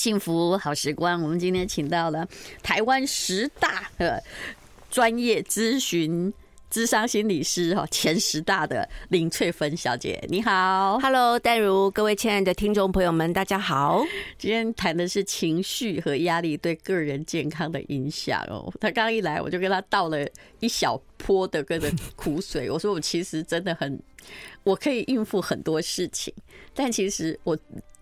幸福好时光，我们今天请到了台湾十大的专业咨询智商心理师哈，前十大的林翠芬小姐，你好，Hello，淡如，各位亲爱的听众朋友们，大家好。今天谈的是情绪和压力对个人健康的影响哦。他刚一来，我就跟他倒了一小泼的个人 苦水，我说我其实真的很，我可以应付很多事情，但其实我。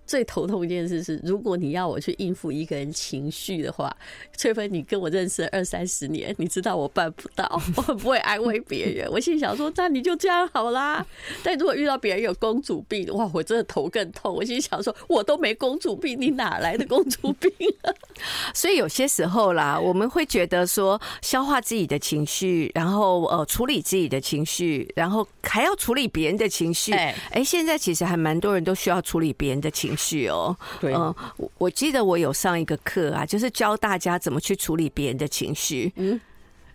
最头痛一件事是，如果你要我去应付一个人情绪的话，翠芬，你跟我认识二三十年，你知道我办不到，我很不会安慰别人。我心想说，那你就这样好啦。但如果遇到别人有公主病的话，我真的头更痛。我心想说，我都没公主病，你哪来的公主病啊？所以有些时候啦，我们会觉得说，消化自己的情绪，然后呃处理自己的情绪，然后还要处理别人的情绪。哎、欸，现在其实还蛮多人都需要处理别人的情绪。是哦，对，嗯，我记得我有上一个课啊，就是教大家怎么去处理别人的情绪。嗯，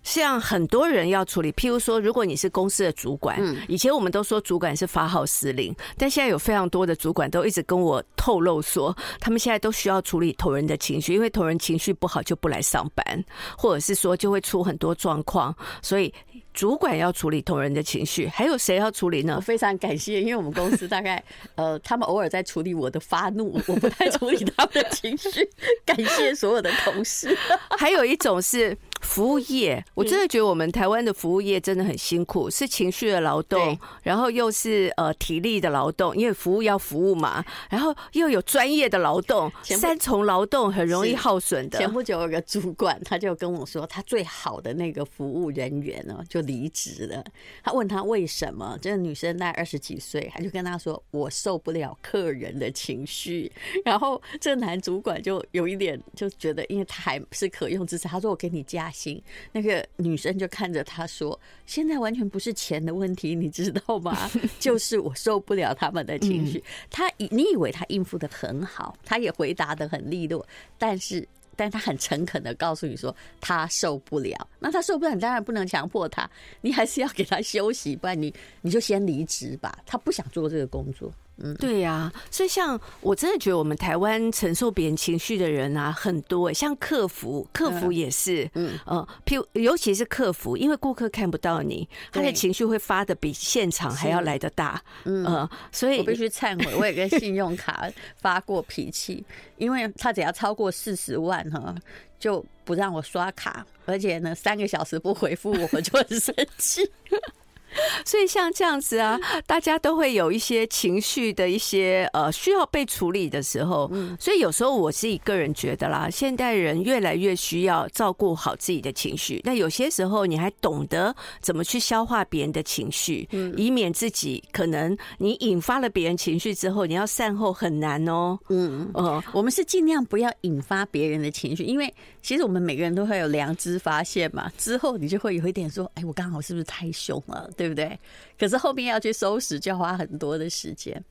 像很多人要处理，譬如说，如果你是公司的主管，嗯，以前我们都说主管是发号施令，但现在有非常多的主管都一直跟我透露说，他们现在都需要处理同仁的情绪，因为同仁情绪不好就不来上班，或者是说就会出很多状况，所以。主管要处理同仁的情绪，还有谁要处理呢？我非常感谢，因为我们公司大概 呃，他们偶尔在处理我的发怒，我不太处理他们的情绪。感谢所有的同事。还有一种是。服务业，我真的觉得我们台湾的服务业真的很辛苦，是情绪的劳动，然后又是呃体力的劳动，因为服务要服务嘛，然后又有专业的劳动，三重劳动很容易耗损的。前不久有个主管，他就跟我说，他最好的那个服务人员呢就离职了。他问他为什么，这个女生大概二十几岁，他就跟他说：“我受不了客人的情绪。”然后这男主管就有一点就觉得，因为他还是可用之才，他说：“我给你加。”行，那个女生就看着他说：“现在完全不是钱的问题，你知道吗？就是我受不了他们的情绪。他以你以为他应付的很好，他也回答的很利落，但是，但他很诚恳的告诉你说他受不了。那他受不了，你当然不能强迫他，你还是要给他休息，不然你你就先离职吧。他不想做这个工作。”嗯，对呀，所以像我真的觉得我们台湾承受别人情绪的人啊很多，像客服，客服也是，嗯。呃，譬如尤其是客服，因为顾客看不到你，他的情绪会发的比现场还要来得大，嗯。呃，所以我必须忏悔，我也跟信用卡发过脾气，因为他只要超过四十万哈，就不让我刷卡，而且呢三个小时不回复我，我就很生气。所以像这样子啊，大家都会有一些情绪的一些呃需要被处理的时候。所以有时候我自己个人觉得啦，现代人越来越需要照顾好自己的情绪。那有些时候你还懂得怎么去消化别人的情绪，以免自己可能你引发了别人情绪之后，你要善后很难哦。嗯哦，我们是尽量不要引发别人的情绪，因为其实我们每个人都会有良知发现嘛。之后你就会有一点说，哎，我刚好是不是太凶了？对不对？可是后面要去收拾，就要花很多的时间。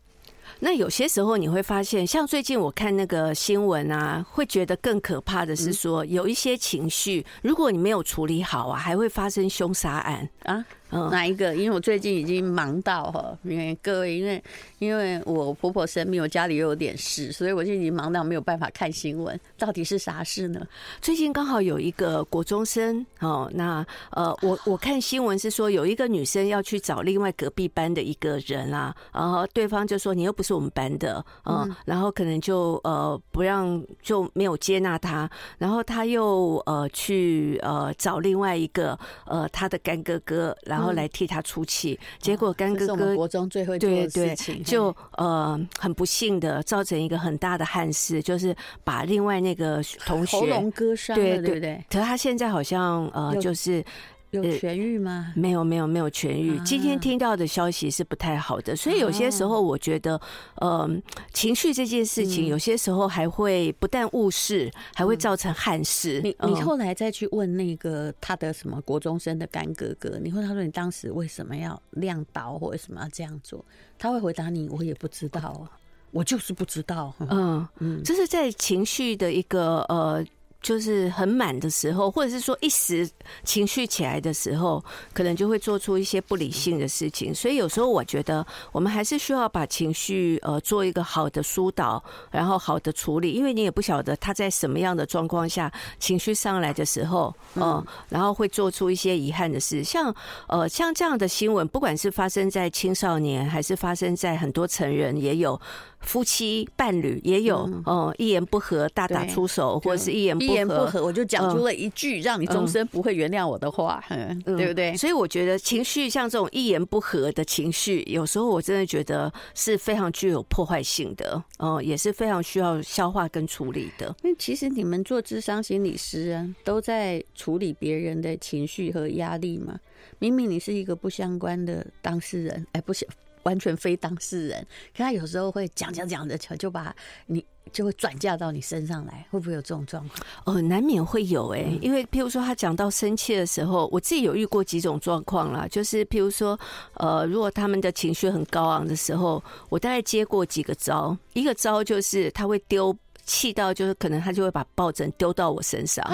那有些时候你会发现，像最近我看那个新闻啊，会觉得更可怕的是说，有一些情绪，如果你没有处理好啊，还会发生凶杀案啊。哪一个？因为我最近已经忙到哈，因为各位，因为因为我婆婆生病，我家里又有点事，所以我就已经忙到没有办法看新闻。到底是啥事呢？最近刚好有一个国中生哦，那呃，我我看新闻是说有一个女生要去找另外隔壁班的一个人啊，然后对方就说你又不是我们班的，嗯，然后可能就呃不让就没有接纳他，然后他又呃去呃找另外一个呃他的干哥哥，然后。然后来替他出气，结果干哥哥国中最对对，就呃很不幸的造成一个很大的憾事，就是把另外那个同学喉咙割伤了，对对对。可是他现在好像呃就是。有痊愈吗？没有，没有，没有痊愈。今天听到的消息是不太好的，所以有些时候我觉得，呃，情绪这件事情，有些时候还会不但误事，还会造成憾事。你你后来再去问那个他的什么国中生的干哥哥，你问他说你当时为什么要亮刀，或为什么要这样做？他会回答你，我也不知道，我就是不知道。嗯嗯，这是在情绪的一个呃。就是很满的时候，或者是说一时情绪起来的时候，可能就会做出一些不理性的事情。所以有时候我觉得，我们还是需要把情绪呃做一个好的疏导，然后好的处理。因为你也不晓得他在什么样的状况下情绪上来的时候，嗯，然后会做出一些遗憾的事。像呃像这样的新闻，不管是发生在青少年，还是发生在很多成人，也有。夫妻伴侣也有哦，一言不合大打出手，或者是一言不言不合我就讲出了一句让你终身不会原谅我的话，嗯，对不对？所以我觉得情绪像这种一言不合的情绪，有时候我真的觉得是非常具有破坏性的，嗯，也是非常需要消化跟处理的。因为其实你们做智商心理师啊，都在处理别人的情绪和压力嘛。明明你是一个不相关的当事人，哎，不行。完全非当事人，可他有时候会讲讲讲的，就把你就会转嫁到你身上来，会不会有这种状况？哦，难免会有哎、欸，因为譬如说他讲到生气的时候，我自己有遇过几种状况啦，就是譬如说，呃，如果他们的情绪很高昂的时候，我大概接过几个招，一个招就是他会丢气到，就是可能他就会把抱枕丢到我身上。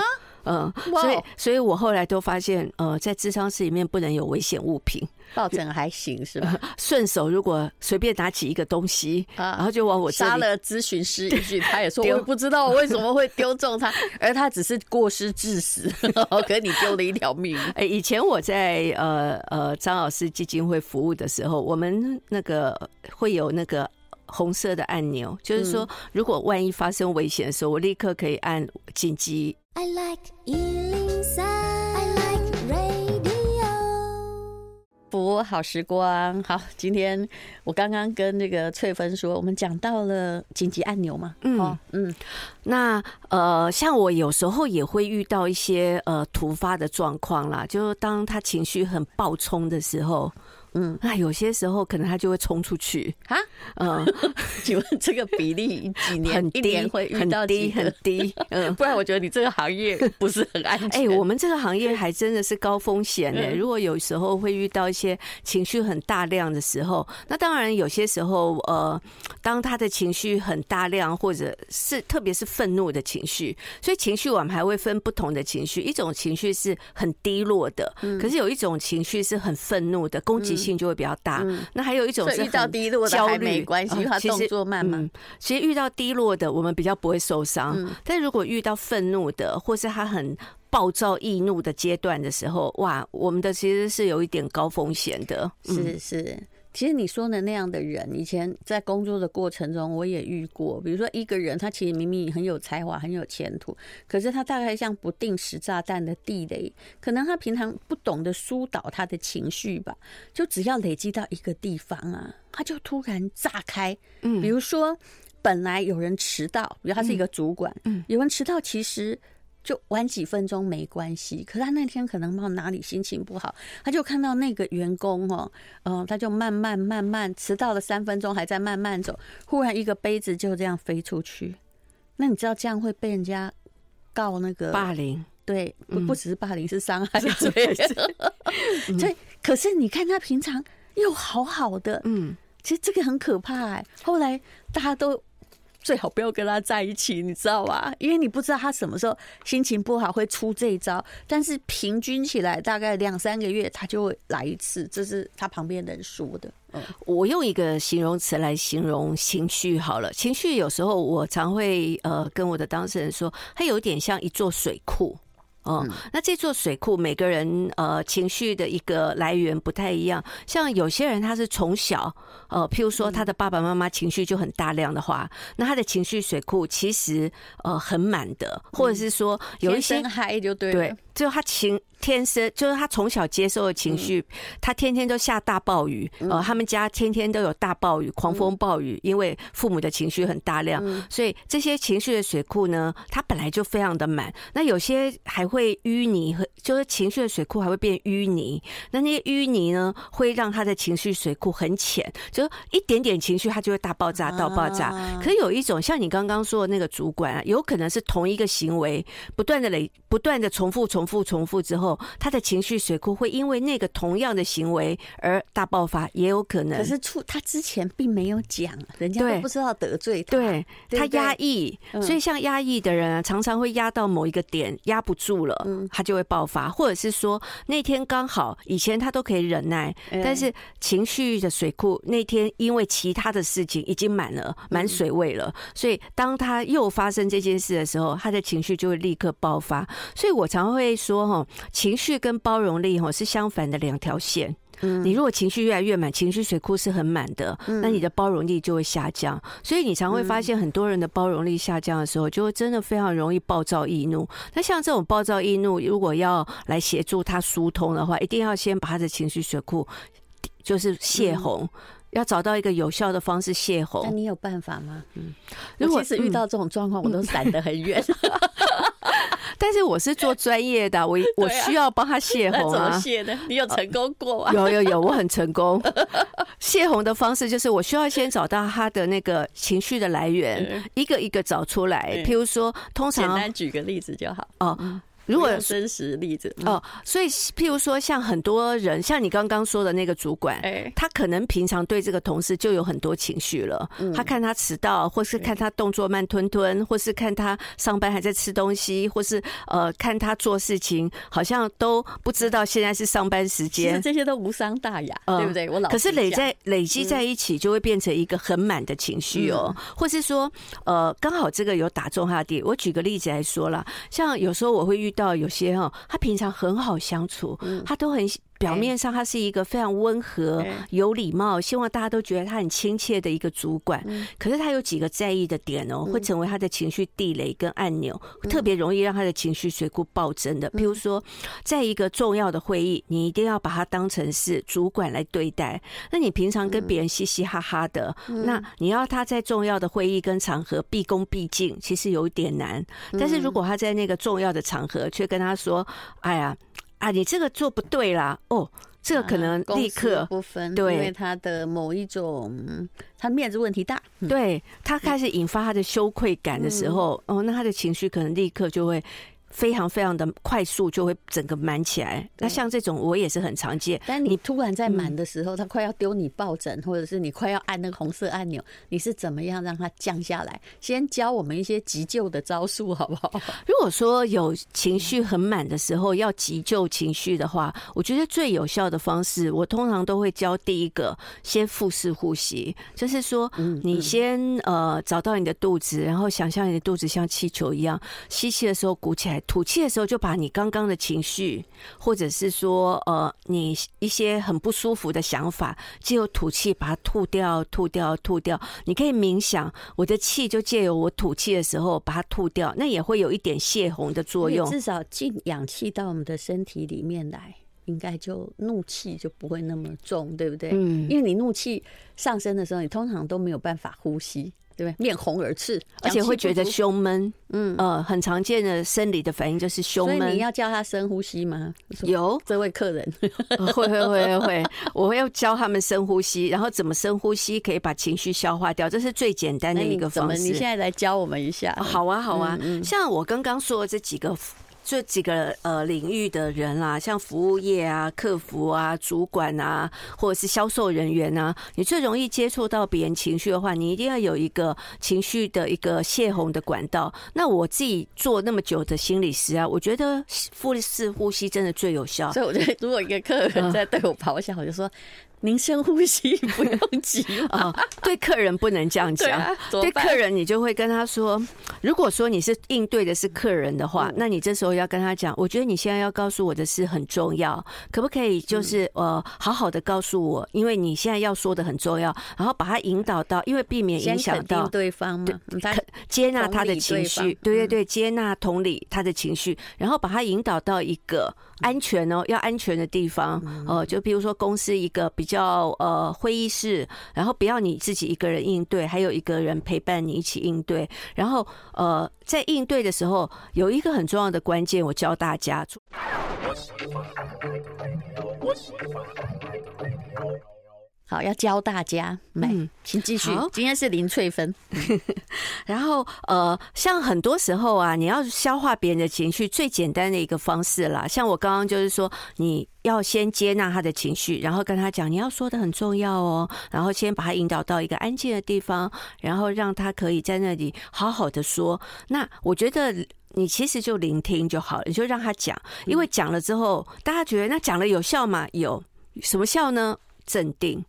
嗯，所以，所以我后来都发现，呃，在智商室里面不能有危险物品，抱枕还行是吧？顺手如果随便拿起一个东西，啊然后就往我杀了咨询师一句，他也说 我不知道我为什么会丢中他，而他只是过失致死，可你丢了一条命。哎，以前我在呃呃张老师基金会服务的时候，我们那个会有那个红色的按钮，就是说如果万一发生危险的时候，我立刻可以按紧急。I like 103, I like radio。不好时光，好，今天我刚刚跟那个翠芬说，我们讲到了紧急按钮嘛，嗯、哦、嗯，那呃，像我有时候也会遇到一些呃突发的状况啦，就当他情绪很暴冲的时候。嗯，那有些时候可能他就会冲出去啊。嗯，请问这个比例 几年很低，会遇到很低很低。嗯，不然我觉得你这个行业不是很安全。哎，我们这个行业还真的是高风险呢。如果有时候会遇到一些情绪很大量的时候，那当然有些时候，呃，当他的情绪很大量，或者是特别是愤怒的情绪，所以情绪我们还会分不同的情绪。一种情绪是很低落的，可是有一种情绪是很愤怒的，攻击性就会比较大。嗯、那还有一种是遇到低落的焦虑，没关系，他动作慢慢。其实遇到低落的，我们比较不会受伤。嗯、但如果遇到愤怒的，或是他很暴躁易怒的阶段的时候，哇，我们的其实是有一点高风险的。是是。其实你说的那样的人，以前在工作的过程中，我也遇过。比如说一个人，他其实明明很有才华、很有前途，可是他大概像不定时炸弹的地雷，可能他平常不懂得疏导他的情绪吧，就只要累积到一个地方啊，他就突然炸开。嗯，比如说本来有人迟到，比如他是一个主管，嗯，有人迟到，其实。就晚几分钟没关系，可是他那天可能不知道哪里心情不好，他就看到那个员工哦，嗯，他就慢慢慢慢迟到了三分钟，还在慢慢走，忽然一个杯子就这样飞出去，那你知道这样会被人家告那个霸凌？对，不不只是霸凌，是伤害罪。对，可是你看他平常又好好的，嗯，其实这个很可怕哎。后来大家都。最好不要跟他在一起，你知道吧？因为你不知道他什么时候心情不好会出这一招。但是平均起来，大概两三个月他就会来一次。这是他旁边人说的。我用一个形容词来形容情绪好了。情绪有时候我常会呃跟我的当事人说，它有点像一座水库。哦，那这座水库，每个人呃情绪的一个来源不太一样。像有些人他是从小呃，譬如说他的爸爸妈妈情绪就很大量的话，那他的情绪水库其实呃很满的，或者是说有一些嗨就对对，就他情。天生就是他从小接受的情绪，他天天都下大暴雨，呃，他们家天天都有大暴雨、狂风暴雨，因为父母的情绪很大量，所以这些情绪的水库呢，它本来就非常的满。那有些还会淤泥，和就是情绪的水库还会变淤泥。那那些淤泥呢，会让他的情绪水库很浅，就一点点情绪，他就会大爆炸、大爆炸。可是有一种像你刚刚说的那个主管啊，有可能是同一个行为不断的累、不断的重复、重复重复之后，他的情绪水库会因为那个同样的行为而大爆发，也有可能。可是出他之前并没有讲，人家都不知道得罪他，对，他压抑，所以像压抑的人啊，常常会压到某一个点，压不住了，他就会爆发，或者是说那天刚好以前他都可以忍耐，但是情绪的水库那天因为其他的事情已经满了，满水位了，所以当他又发生这件事的时候，他的情绪就会立刻爆发。所以我常会说哈，情绪跟包容力哈是相反的两条线。嗯你如果情绪越来越满，情绪水库是很满的，那你的包容力就会下降。所以你常会发现很多人的包容力下降的时候，就会真的非常容易暴躁易怒。那像这种暴躁易怒，如果要来协助他疏通的话，一定要先把他的情绪水库就是泄洪。要找到一个有效的方式泄洪，那你有办法吗？嗯，如果是遇到这种状况，我都闪得很远。但是我是做专业的，我 我需要帮他泄洪啊。怎么泄呢？你有成功过啊？有有有，我很成功。泄洪的方式就是，我需要先找到他的那个情绪的来源，一个一个找出来。譬如说，通常简单举个例子就好哦。如果真实例子哦，所以譬如说，像很多人，像你刚刚说的那个主管，他可能平常对这个同事就有很多情绪了。他看他迟到，或是看他动作慢吞吞，或是看他上班还在吃东西，或是呃看他做事情好像都不知道现在是上班时间。这些都无伤大雅，对不对？我老可是累在累积在一起，就会变成一个很满的情绪哦。或是说，呃，刚好这个有打中他的点。我举个例子来说啦，像有时候我会遇。到有些哈，他平常很好相处，他都很。表面上他是一个非常温和、有礼貌，希望大家都觉得他很亲切的一个主管。可是他有几个在意的点哦，会成为他的情绪地雷跟按钮，特别容易让他的情绪水库暴增的。譬如说，在一个重要的会议，你一定要把他当成是主管来对待。那你平常跟别人嘻嘻哈哈的，那你要他在重要的会议跟场合毕恭毕敬，其实有一点难。但是如果他在那个重要的场合，却跟他说：“哎呀。”啊，你这个做不对啦！哦，这个可能立刻不分，对，因为他的某一种他面子问题大，对，他开始引发他的羞愧感的时候，哦，那他的情绪可能立刻就会。非常非常的快速，就会整个满起来。那像这种我也是很常见。但你突然在满的时候，他快要丢你抱枕，或者是你快要按那个红色按钮，你是怎么样让它降下来？先教我们一些急救的招数，好不好？如果说有情绪很满的时候要急救情绪的话，我觉得最有效的方式，我通常都会教第一个，先腹式呼吸，就是说你先呃找到你的肚子，然后想象你的肚子像气球一样，吸气的时候鼓起来。吐气的时候，就把你刚刚的情绪，或者是说，呃，你一些很不舒服的想法，借由吐气把它吐掉、吐掉、吐掉。你可以冥想，我的气就借由我吐气的时候把它吐掉，那也会有一点泄洪的作用。至少进氧气到我们的身体里面来，应该就怒气就不会那么重，对不对？嗯，因为你怒气上升的时候，你通常都没有办法呼吸。对，面红耳赤，而且会觉得胸闷。嗯，呃，很常见的生理的反应就是胸闷。你要教他深呼吸吗？有这位客人会会会会，我会要教他们深呼吸，然后怎么深呼吸可以把情绪消化掉，这是最简单的一个方式。你现在来教我们一下。好啊，好啊。像我刚刚说的这几个。这几个呃领域的人啦，像服务业啊、客服啊、主管啊，或者是销售人员啊，你最容易接触到别人情绪的话，你一定要有一个情绪的一个泄洪的管道。那我自己做那么久的心理师啊，我觉得腹式呼吸真的最有效。所以我觉得，如果一个客人在对我咆哮，我就说。您深呼吸，不用急啊。对客人不能这样讲，对客人你就会跟他说，如果说你是应对的是客人的话，那你这时候要跟他讲，我觉得你现在要告诉我的事很重要，可不可以就是呃好好的告诉我，因为你现在要说的很重要，然后把他引导到，因为避免影响到对方嘛，接纳他的情绪，对对对，接纳同理他的情绪，然后把他引导到一个安全哦，要安全的地方哦，就比如说公司一个比。叫呃会议室，然后不要你自己一个人应对，还有一个人陪伴你一起应对。然后呃在应对的时候，有一个很重要的关键，我教大家。好，要教大家。嗯，请继续。今天是林翠芬。然后，呃，像很多时候啊，你要消化别人的情绪，最简单的一个方式啦。像我刚刚就是说，你要先接纳他的情绪，然后跟他讲你要说的很重要哦，然后先把他引导到一个安静的地方，然后让他可以在那里好好的说。那我觉得你其实就聆听就好了，你就让他讲，因为讲了之后，大家觉得那讲了有效吗？有什么效呢？镇定。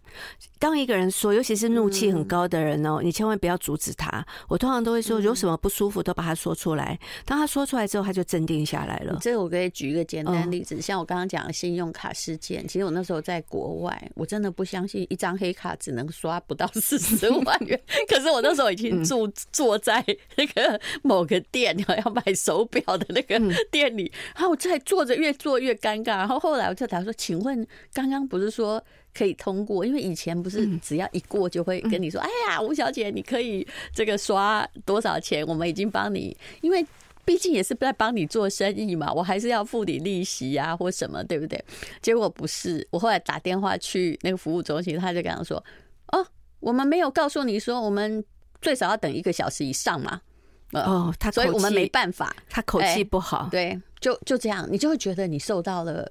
当一个人说，尤其是怒气很高的人哦，你千万不要阻止他。我通常都会说，有什么不舒服都把他说出来。当他说出来之后，他就镇定下来了。这个我可以举一个简单例子，像我刚刚讲的信用卡事件。其实我那时候在国外，我真的不相信一张黑卡只能刷不到四十万元。可是我那时候已经住坐在那个某个店要买手表的那个店里，然后我在坐着越坐越尴尬。然后后来我就打说：“请问刚刚不是说？”可以通过，因为以前不是只要一过就会跟你说：“嗯、哎呀，吴小姐，你可以这个刷多少钱？我们已经帮你，因为毕竟也是在帮你做生意嘛，我还是要付你利息啊，或什么，对不对？”结果不是，我后来打电话去那个服务中心，他就跟他说：“哦，我们没有告诉你说，我们最少要等一个小时以上嘛。”哦，他所以我们没办法，他口气不好，欸、对，就就这样，你就会觉得你受到了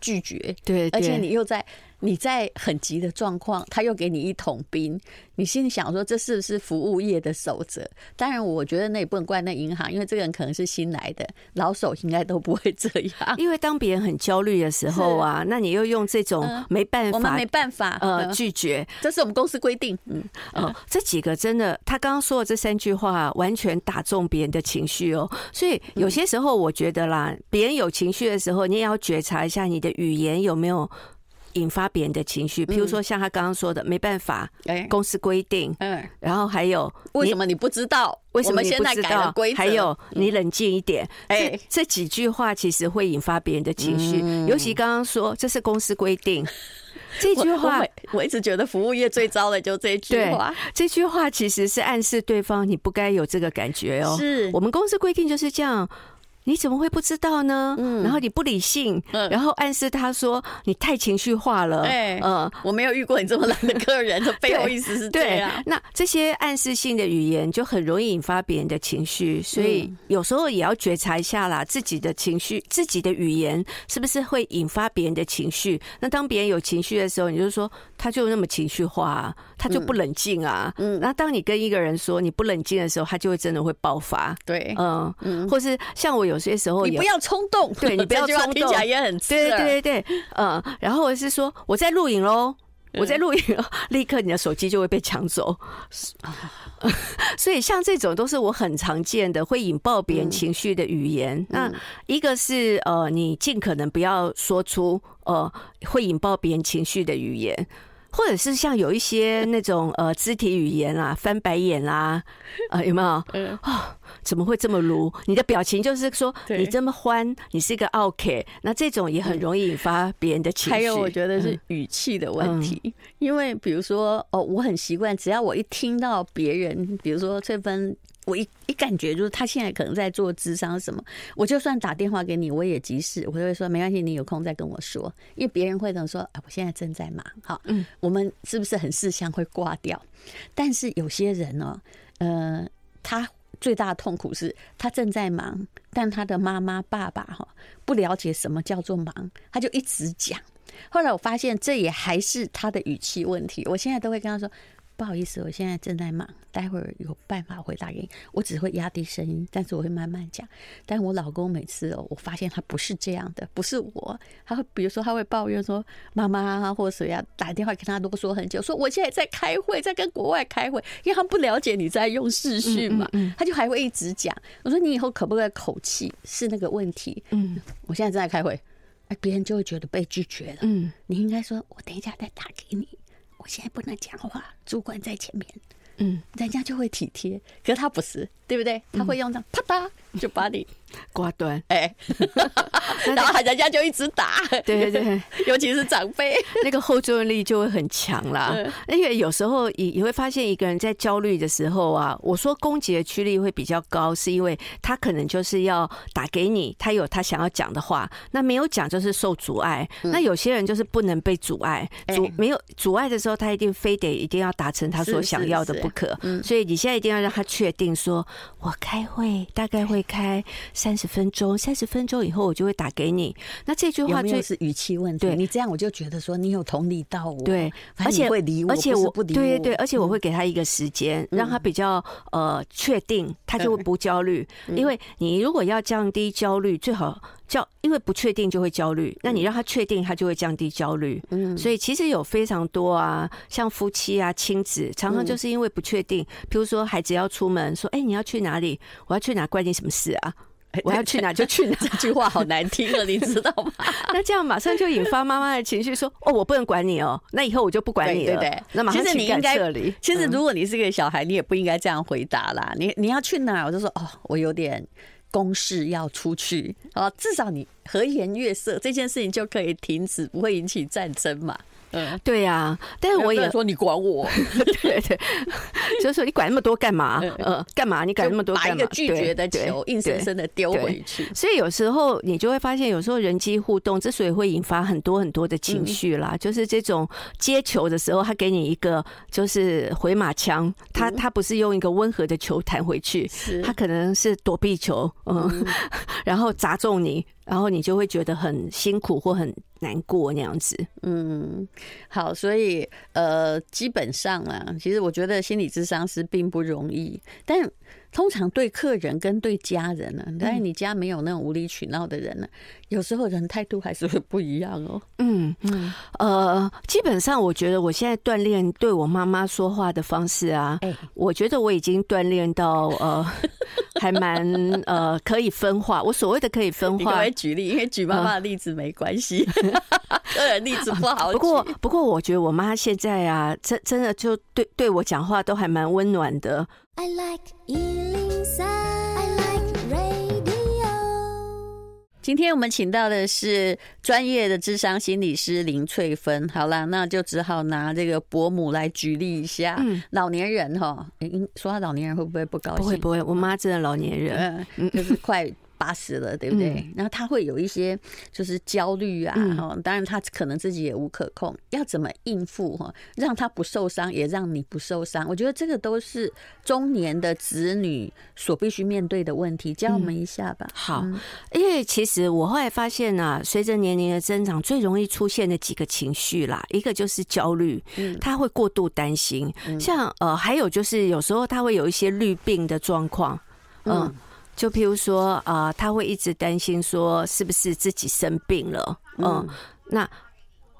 拒绝，对，对，而且你又在。你在很急的状况，他又给你一桶冰，你心里想说，这是不是服务业的守则？当然，我觉得那也不能怪那银行，因为这个人可能是新来的，老手应该都不会这样。因为当别人很焦虑的时候啊，那你又用这种没办法，我们没办法呃拒绝，这是我们公司规定。嗯，哦，这几个真的，他刚刚说的这三句话完全打中别人的情绪哦。所以有些时候我觉得啦，别人有情绪的时候，你也要觉察一下你的语言有没有。引发别人的情绪，譬如说像他刚刚说的，没办法，公司规定，嗯，然后还有为什么你不知道？为什么你不知道？还有你冷静一点，哎，这几句话其实会引发别人的情绪，尤其刚刚说这是公司规定 这句话，我一直觉得服务业最糟的就这句话，这句话其实是暗示对方你不该有这个感觉哦，是。我们公司规定就是这样。你怎么会不知道呢？嗯，然后你不理性，嗯，然后暗示他说你太情绪化了。哎，嗯，我没有遇过你这么懒的客人，这背后意思是这样。那这些暗示性的语言就很容易引发别人的情绪，所以有时候也要觉察一下啦，自己的情绪、自己的语言是不是会引发别人的情绪？那当别人有情绪的时候，你就说他就那么情绪化啊，他就不冷静啊。嗯，那当你跟一个人说你不冷静的时候，他就会真的会爆发。对，嗯嗯，或是像我有。有些时候你不要冲动，对，你不要 冲动，听起来也很对对对对，嗯，然后我是说我在录影喽，我在录影，立刻你的手机就会被抢走，所以像这种都是我很常见的会引爆别人情绪的语言。那一个是呃，你尽可能不要说出呃会引爆别人情绪的语言。或者是像有一些那种呃肢体语言啊，翻白眼啦，啊有没有？嗯啊，怎么会这么鲁？你的表情就是说你这么欢，你是一个 OK，那这种也很容易引发别人的情绪。还有，我觉得是语气的问题，因为比如说哦，我很习惯，只要我一听到别人，比如说翠芬。我一一感觉就是他现在可能在做智商什么，我就算打电话给你，我也急事，我就会说没关系，你有空再跟我说，因为别人会等说，啊，我现在正在忙，哈，嗯，我们是不是很事项会挂掉？但是有些人呢，呃，他最大的痛苦是他正在忙，但他的妈妈爸爸哈不了解什么叫做忙，他就一直讲。后来我发现这也还是他的语气问题，我现在都会跟他说。不好意思，我现在正在忙，待会儿有办法回答给你。我只会压低声音，但是我会慢慢讲。但我老公每次哦，我发现他不是这样的，不是我，他会比如说他会抱怨说妈妈啊或者谁呀打电话跟他啰嗦很久，说我现在在开会，在跟国外开会，因为他不了解你在用视讯嘛，他就还会一直讲。我说你以后可不可以口气是那个问题？嗯，我现在正在开会，哎，别人就会觉得被拒绝了。嗯，你应该说我等一下再打给你。我现在不能讲话，主管在前面，嗯，人家就会体贴。可是他不是，对不对？他会用这样啪嗒就把你挂断，哎，然后人家就一直打，对对对，尤其是长辈，那个后坐力就会很强啦。因为有时候也也会发现一个人在焦虑的时候啊，我说攻击的驱力会比较高，是因为他可能就是要打给你，他有他想要讲的话，那没有讲就是受阻碍。那有些人就是不能被阻碍，阻没有阻碍的时候，他一定非得一定要达成他所想要的不可。所以你现在一定要让他确定说，我开会大概会开。三十分钟，三十分钟以后我就会打给你。那这句话就是语气问题。对，你这样我就觉得说你有同理到我。对，而且会理我，而且我不理我。对对对，而且我会给他一个时间，让他比较呃确定，他就会不焦虑。因为你如果要降低焦虑，最好焦，因为不确定就会焦虑。那你让他确定，他就会降低焦虑。嗯，所以其实有非常多啊，像夫妻啊、亲子，常常就是因为不确定。比如说孩子要出门，说：“哎，你要去哪里？我要去哪？关你什么事啊？”我要去哪就去哪，这句话好难听了，你知道吗？那这样马上就引发妈妈的情绪，说：“哦，我不能管你哦，那以后我就不管你了。”对对，那马上情感撤离。其实如果你是个小孩，你也不应该这样回答啦。你你要去哪，我就说：“哦，我有点公事要出去。”哦，至少你和颜悦色，这件事情就可以停止，不会引起战争嘛。嗯，对呀，但是我也说你管我，对 对，就是说你管那么多干嘛？呃，干嘛？你管那么多干嘛？把一个拒绝的球硬生生的丢回去。所以有时候你就会发现，有时候人机互动之所以会引发很多很多的情绪啦，就是这种接球的时候，他给你一个就是回马枪，他他不是用一个温和的球弹回去，他可能是躲避球，嗯，然后砸中你。然后你就会觉得很辛苦或很难过那样子。嗯，好，所以呃，基本上啊，其实我觉得心理智商是并不容易，但。通常对客人跟对家人呢，但是你家没有那种无理取闹的人呢，有时候人态度还是会不一样哦。嗯嗯，呃，基本上我觉得我现在锻炼对我妈妈说话的方式啊，我觉得我已经锻炼到呃，还蛮呃可以分化。我所谓的可以分化，你举例，因为举妈妈的例子没关系，个人例子不好。不过不过，我觉得我妈现在啊，真真的就对对我讲话都还蛮温暖的。I like 103, I like radio。今天我们请到的是专业的智商心理师林翠芬。好啦，那就只好拿这个伯母来举例一下。嗯，老年人哈，说他老年人会不会不高兴？不会不会，我妈真的老年人，嗯，就是快。八十了，对不对？嗯、然后他会有一些就是焦虑啊，哈、嗯，当然他可能自己也无可控，要怎么应付哈，让他不受伤，也让你不受伤。我觉得这个都是中年的子女所必须面对的问题，教我们一下吧。嗯、好，因为其实我后来发现呢、啊，随着年龄的增长，最容易出现的几个情绪啦，一个就是焦虑，他会过度担心，像呃，还有就是有时候他会有一些虑病的状况，嗯。就譬如说，啊、呃，他会一直担心说，是不是自己生病了？嗯，那。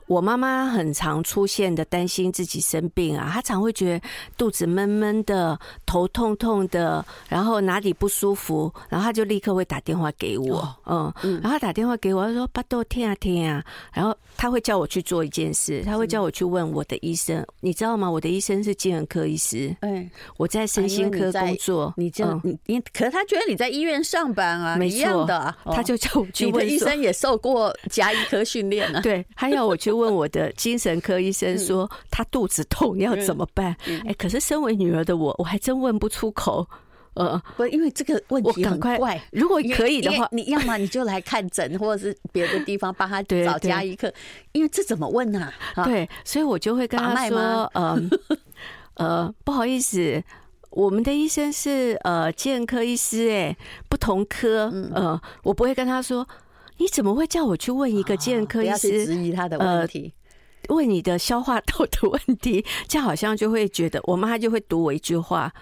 我妈妈很常出现的担心自己生病啊，她常会觉得肚子闷闷的、头痛痛的，然后哪里不舒服，然后她就立刻会打电话给我，嗯，然后打电话给我，她说：“巴豆天啊天啊！”然后她会叫我去做一件事，她会叫我去问我的医生，你知道吗？我的医生是精神科医师，哎，我在身心科工作，你这样，你你，可是他觉得你在医院上班啊，没错的，他就叫我去问，你的医生也受过家医科训练啊，对，他要我去。问我的精神科医生说他肚子痛要怎么办？哎，可是身为女儿的我，我还真问不出口。呃，不，因为这个问题很怪。如果可以的话，你要么你就来看诊，或者是别的地方帮他找家医课。因为这怎么问呢？对，所以我就会跟他说，嗯 呃，不好意思，我们的医生是呃健科医师，哎，不同科。嗯，我不会跟他说。你怎么会叫我去问一个健科医师？质疑他的问题，问你的消化道的问题，这样好像就会觉得我妈就会读我一句话。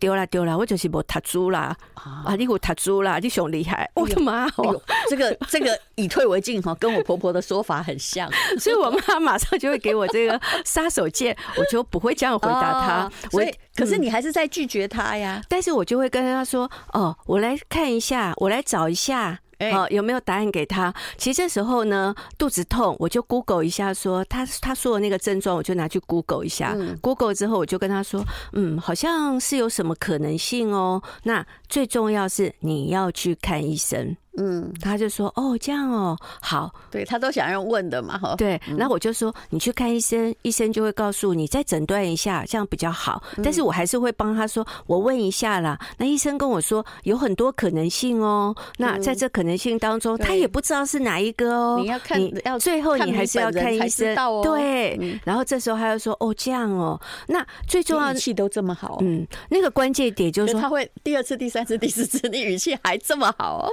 丢了丢了，我就是没读书啦啊！你给我读书啦，你熊厉害！我的妈哦，这个这个以退为进哈，跟我婆婆的说法很像，所以我妈马上就会给我这个杀手锏，我就不会这样回答她。我可是你还是在拒绝她呀？但是我就会跟她说：“哦，我来看一下，我来找一下，好，有没有答案给他？其实这时候呢，肚子痛，我就 Google 一下，说他他说的那个症状，我就拿去 Google 一下。Google 之后，我就跟他说，嗯，好像是有什么可能性哦。那最重要是你要去看医生。嗯，他就说哦，这样哦，好，对他都想要问的嘛，哈，对，然后我就说你去看医生，医生就会告诉你再诊断一下，这样比较好。但是我还是会帮他说，我问一下啦。那医生跟我说有很多可能性哦，那在这可能性当中，他也不知道是哪一个哦。你要看，要最后你还是要看医生，对。然后这时候他就说哦，这样哦，那最重要的语气都这么好，嗯，那个关键点就是说他会第二次、第三次、第四次，你语气还这么好哦。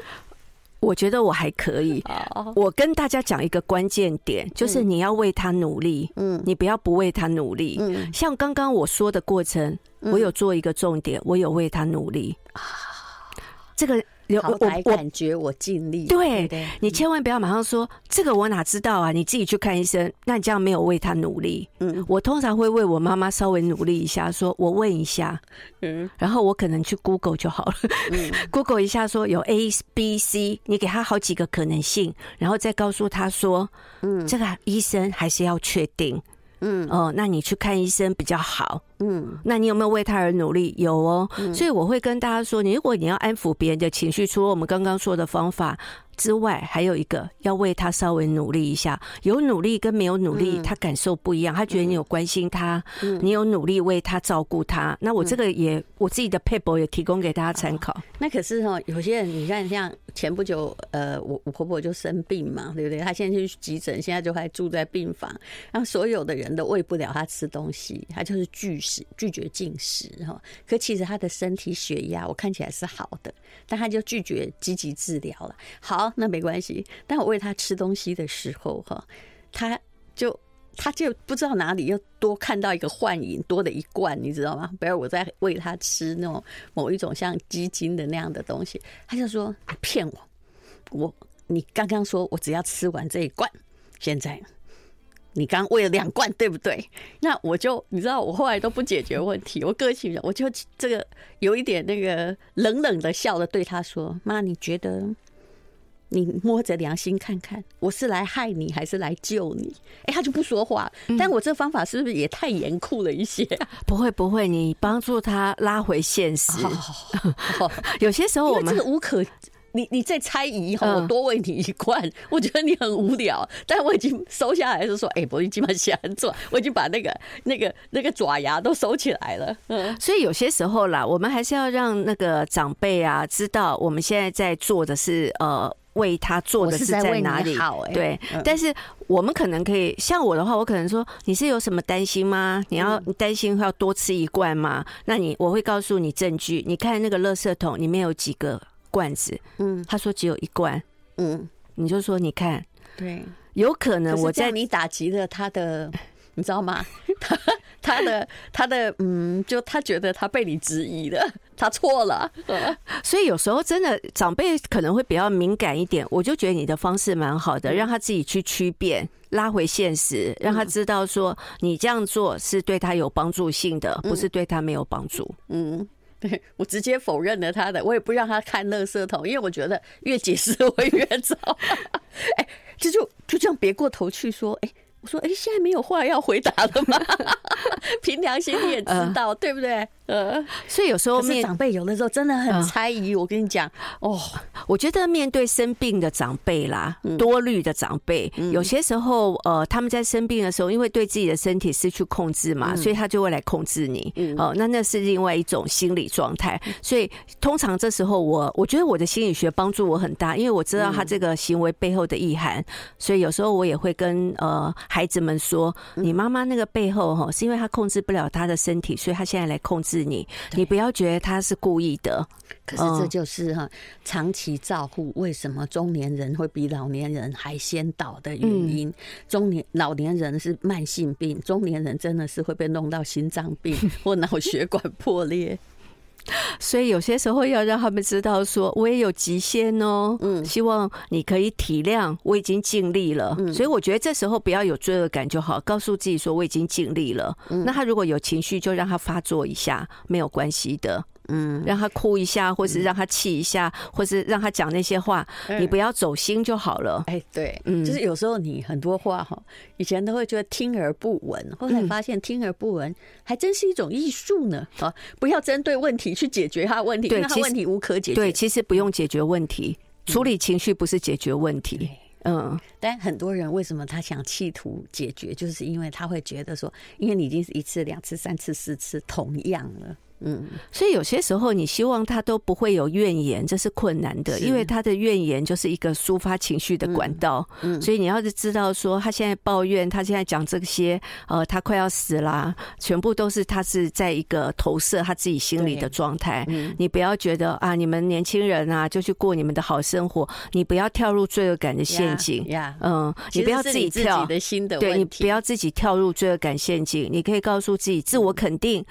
我觉得我还可以。我跟大家讲一个关键点，就是你要为他努力。嗯，你不要不为他努力。嗯，像刚刚我说的过程，我有做一个重点，我有为他努力。啊，这个。我我感觉我尽力，对，你千万不要马上说这个我哪知道啊？你自己去看医生，那你这样没有为他努力。嗯，我通常会为我妈妈稍微努力一下，说我问一下，嗯，然后我可能去 Google 就好了，Google 一下说有 A B C，你给他好几个可能性，然后再告诉他说，嗯，这个医生还是要确定，嗯哦，那你去看医生比较好。嗯，那你有没有为他而努力？有哦，所以我会跟大家说，你如果你要安抚别人的情绪，除了我们刚刚说的方法之外，还有一个要为他稍微努力一下。有努力跟没有努力，他感受不一样。他觉得你有关心他，你有努力为他照顾他。那我这个也我自己的撇步也提供给大家参考。那可是哈，有些人你看，像前不久，呃，我我婆婆就生病嘛，对不对？她现在去急诊，现在就还住在病房，然后所有的人都喂不了她吃东西，她就是拒食。拒绝进食哈，可其实她的身体血压我看起来是好的，但她就拒绝积极治疗了。好，好那没关系。但我喂他吃东西的时候哈，他就他就不知道哪里又多看到一个幻影，多了一罐，你知道吗？比如我在喂他吃那种某一种像鸡精的那样的东西，他就说你骗我，我你刚刚说我只要吃完这一罐，现在。你刚喂了两罐，对不对？那我就你知道，我后来都不解决问题，我个性我就这个有一点那个冷冷的笑着对他说：“妈，你觉得你摸着良心看看，我是来害你还是来救你？”哎，他就不说话。但我这方法是不是也太严酷了一些？不会不会，你帮助他拉回现实。有些时候我们这个无可。你你在猜疑哈，我多喂你一罐，嗯、我觉得你很无聊，但我已经收下来，是说，哎、欸，我已经把想做，我已经把那个那个那个爪牙都收起来了。嗯，所以有些时候啦，我们还是要让那个长辈啊知道，我们现在在做的是呃，为他做的是在哪里。好，对。但是我们可能可以像我的话，我可能说，你是有什么担心吗？你要担心要多吃一罐吗？那你我会告诉你证据，你看那个垃圾桶里面有几个。罐子，嗯，他说只有一罐，嗯，你就说你看，对，有可能我在你打击了他的，你知道吗？他他的他的，嗯，就他觉得他被你质疑了，他错了，所以有时候真的长辈可能会比较敏感一点，我就觉得你的方式蛮好的，让他自己去区辨，拉回现实，让他知道说你这样做是对他有帮助性的，不是对他没有帮助，嗯。对，我直接否认了他的，我也不让他看垃圾桶，因为我觉得越解释会越糟。哎，这就就这样别过头去说，哎。我说：“哎，现在没有话要回答了吗？凭良心你也知道，对不对？呃，所以有时候面长辈有的时候真的很猜疑。我跟你讲，哦，我觉得面对生病的长辈啦，多虑的长辈，有些时候呃，他们在生病的时候，因为对自己的身体失去控制嘛，所以他就会来控制你。哦，那那是另外一种心理状态。所以通常这时候，我我觉得我的心理学帮助我很大，因为我知道他这个行为背后的意涵。所以有时候我也会跟呃。”孩子们说：“你妈妈那个背后哈，是因为她控制不了她的身体，所以她现在来控制你。你不要觉得她是故意的。可是这就是哈，长期照护为什么中年人会比老年人还先倒的原因。中年老年人是慢性病，中年人真的是会被弄到心脏病 或脑血管破裂。” 所以有些时候要让他们知道，说我也有极限哦。嗯，希望你可以体谅，我已经尽力了。嗯，所以我觉得这时候不要有罪恶感就好，告诉自己说我已经尽力了。嗯，那他如果有情绪，就让他发作一下，没有关系的。嗯，让他哭一下，或是让他气一下，或是让他讲那些话，你不要走心就好了。哎，对，嗯，就是有时候你很多话哈，以前都会觉得听而不闻，后来发现听而不闻还真是一种艺术呢。啊，不要针对问题去解决他问题，因为他问题无可解决。对，其实不用解决问题，处理情绪不是解决问题。嗯，但很多人为什么他想企图解决，就是因为他会觉得说，因为你已经是一次、两次、三次、四次同样了。嗯，所以有些时候你希望他都不会有怨言，这是困难的，因为他的怨言就是一个抒发情绪的管道。嗯，所以你要是知道说他现在抱怨，他现在讲这些，呃，他快要死啦，全部都是他是在一个投射他自己心里的状态。嗯，你不要觉得啊，你们年轻人啊，就去过你们的好生活，你不要跳入罪恶感的陷阱。呀，嗯，你不要自己跳，的心的对，你不要自己跳入罪恶感陷阱，你可以告诉自己自我肯定。